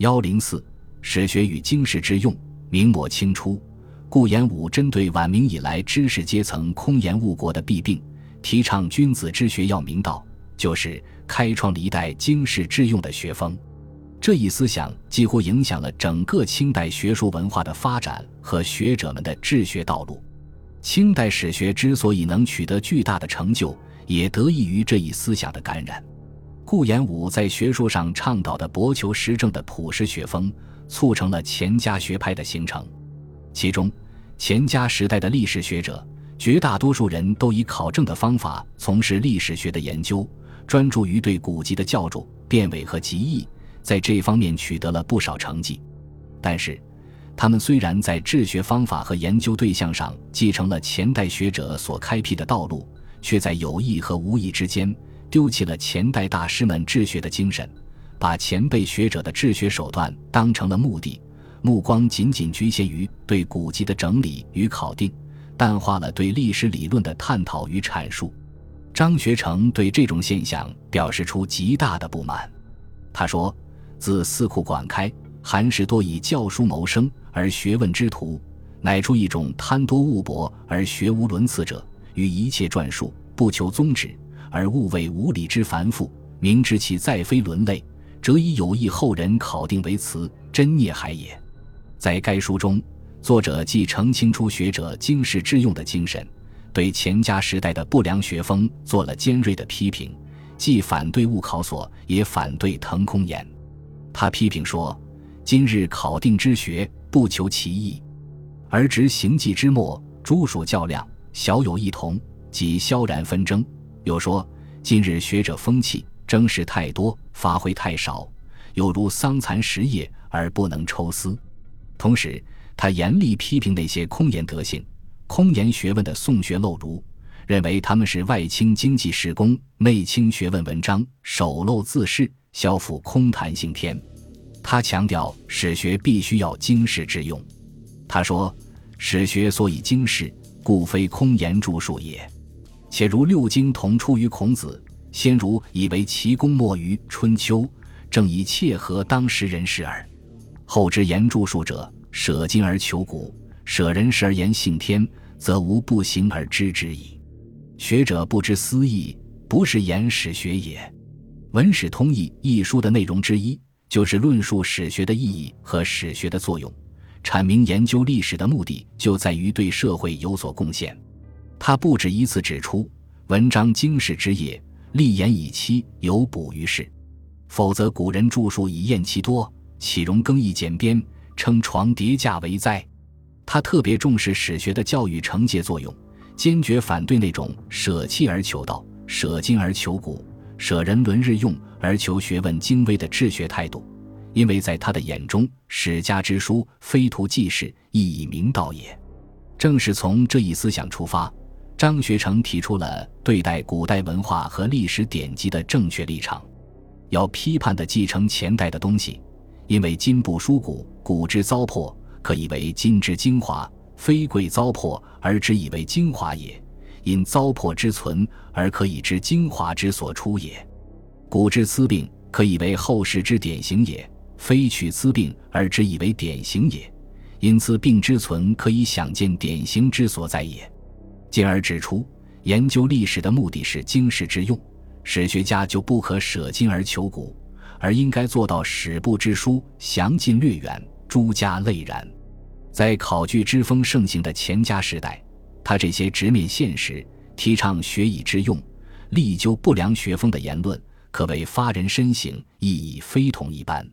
幺零四，史学与经世之用。明末清初，顾炎武针对晚明以来知识阶层空言误国的弊病，提倡君子之学要明道，就是开创了一代经世致用的学风。这一思想几乎影响了整个清代学术文化的发展和学者们的治学道路。清代史学之所以能取得巨大的成就，也得益于这一思想的感染。顾炎武在学术上倡导的博求实证的朴实学风，促成了钱家学派的形成。其中，钱家时代的历史学者绝大多数人都以考证的方法从事历史学的研究，专注于对古籍的校注、辨伪和集义。在这方面取得了不少成绩，但是，他们虽然在治学方法和研究对象上继承了前代学者所开辟的道路，却在有意和无意之间丢弃了前代大师们治学的精神，把前辈学者的治学手段当成了目的，目光仅仅局限于对古籍的整理与考定，淡化了对历史理论的探讨与阐述。张学成对这种现象表示出极大的不满，他说。自四库馆开，韩氏多以教书谋生，而学问之徒，乃出一种贪多物博而学无伦次者，于一切传述不求宗旨，而务为无理之繁复。明知其再非伦类，则以有意后人考定为词，真孽海也。在该书中，作者既澄清出学者经世致用的精神，对钱家时代的不良学风做了尖锐的批评，既反对误考所，也反对腾空言。他批评说：“今日考定之学，不求其意，而执行迹之末，诸属较量，小有异同，即萧然纷争。”又说：“今日学者风气争事太多，发挥太少，有如桑蚕食叶而不能抽丝。”同时，他严厉批评那些空言德性、空言学问的宋学陋儒，认为他们是外倾经济事功，内倾学问文章，手漏自恃。消复空谈性天，他强调史学必须要经世致用。他说：“史学所以经世，故非空言著述也。且如六经同出于孔子，先儒以为其功没于《春秋》，正以切合当时人事耳。后之言著述者，舍今而求古，舍人事而言性天，则无不行而知之矣。学者不知思义，不是言史学也。”《文史通义》一书的内容之一，就是论述史学的意义和史学的作用，阐明研究历史的目的就在于对社会有所贡献。他不止一次指出，文章经世之业，立言以期有补于世，否则古人著述以厌其多，岂容更易简编，称床叠架为哉？他特别重视史学的教育惩戒作用，坚决反对那种舍弃而求道、舍今而求古。舍人伦日用而求学问精微的治学态度，因为在他的眼中，史家之书非图记事，亦以明道也。正是从这一思想出发，张学成提出了对待古代文化和历史典籍的正确立场，要批判的继承前代的东西，因为今不书古，古之糟粕，可以为今之精华；非贵糟粕而只以为精华也。因糟粕之存，而可以知精华之所出也。古之疵病，可以为后世之典型也；非取疵病而知以为典型也。因此，病之存，可以想见典型之所在也。进而指出，研究历史的目的是经世之用，史学家就不可舍今而求古，而应该做到史部之书详尽略远，诸家类然。在考据之风盛行的钱家时代。他这些直面现实、提倡学以致用、力究不良学风的言论，可谓发人深省，意义非同一般。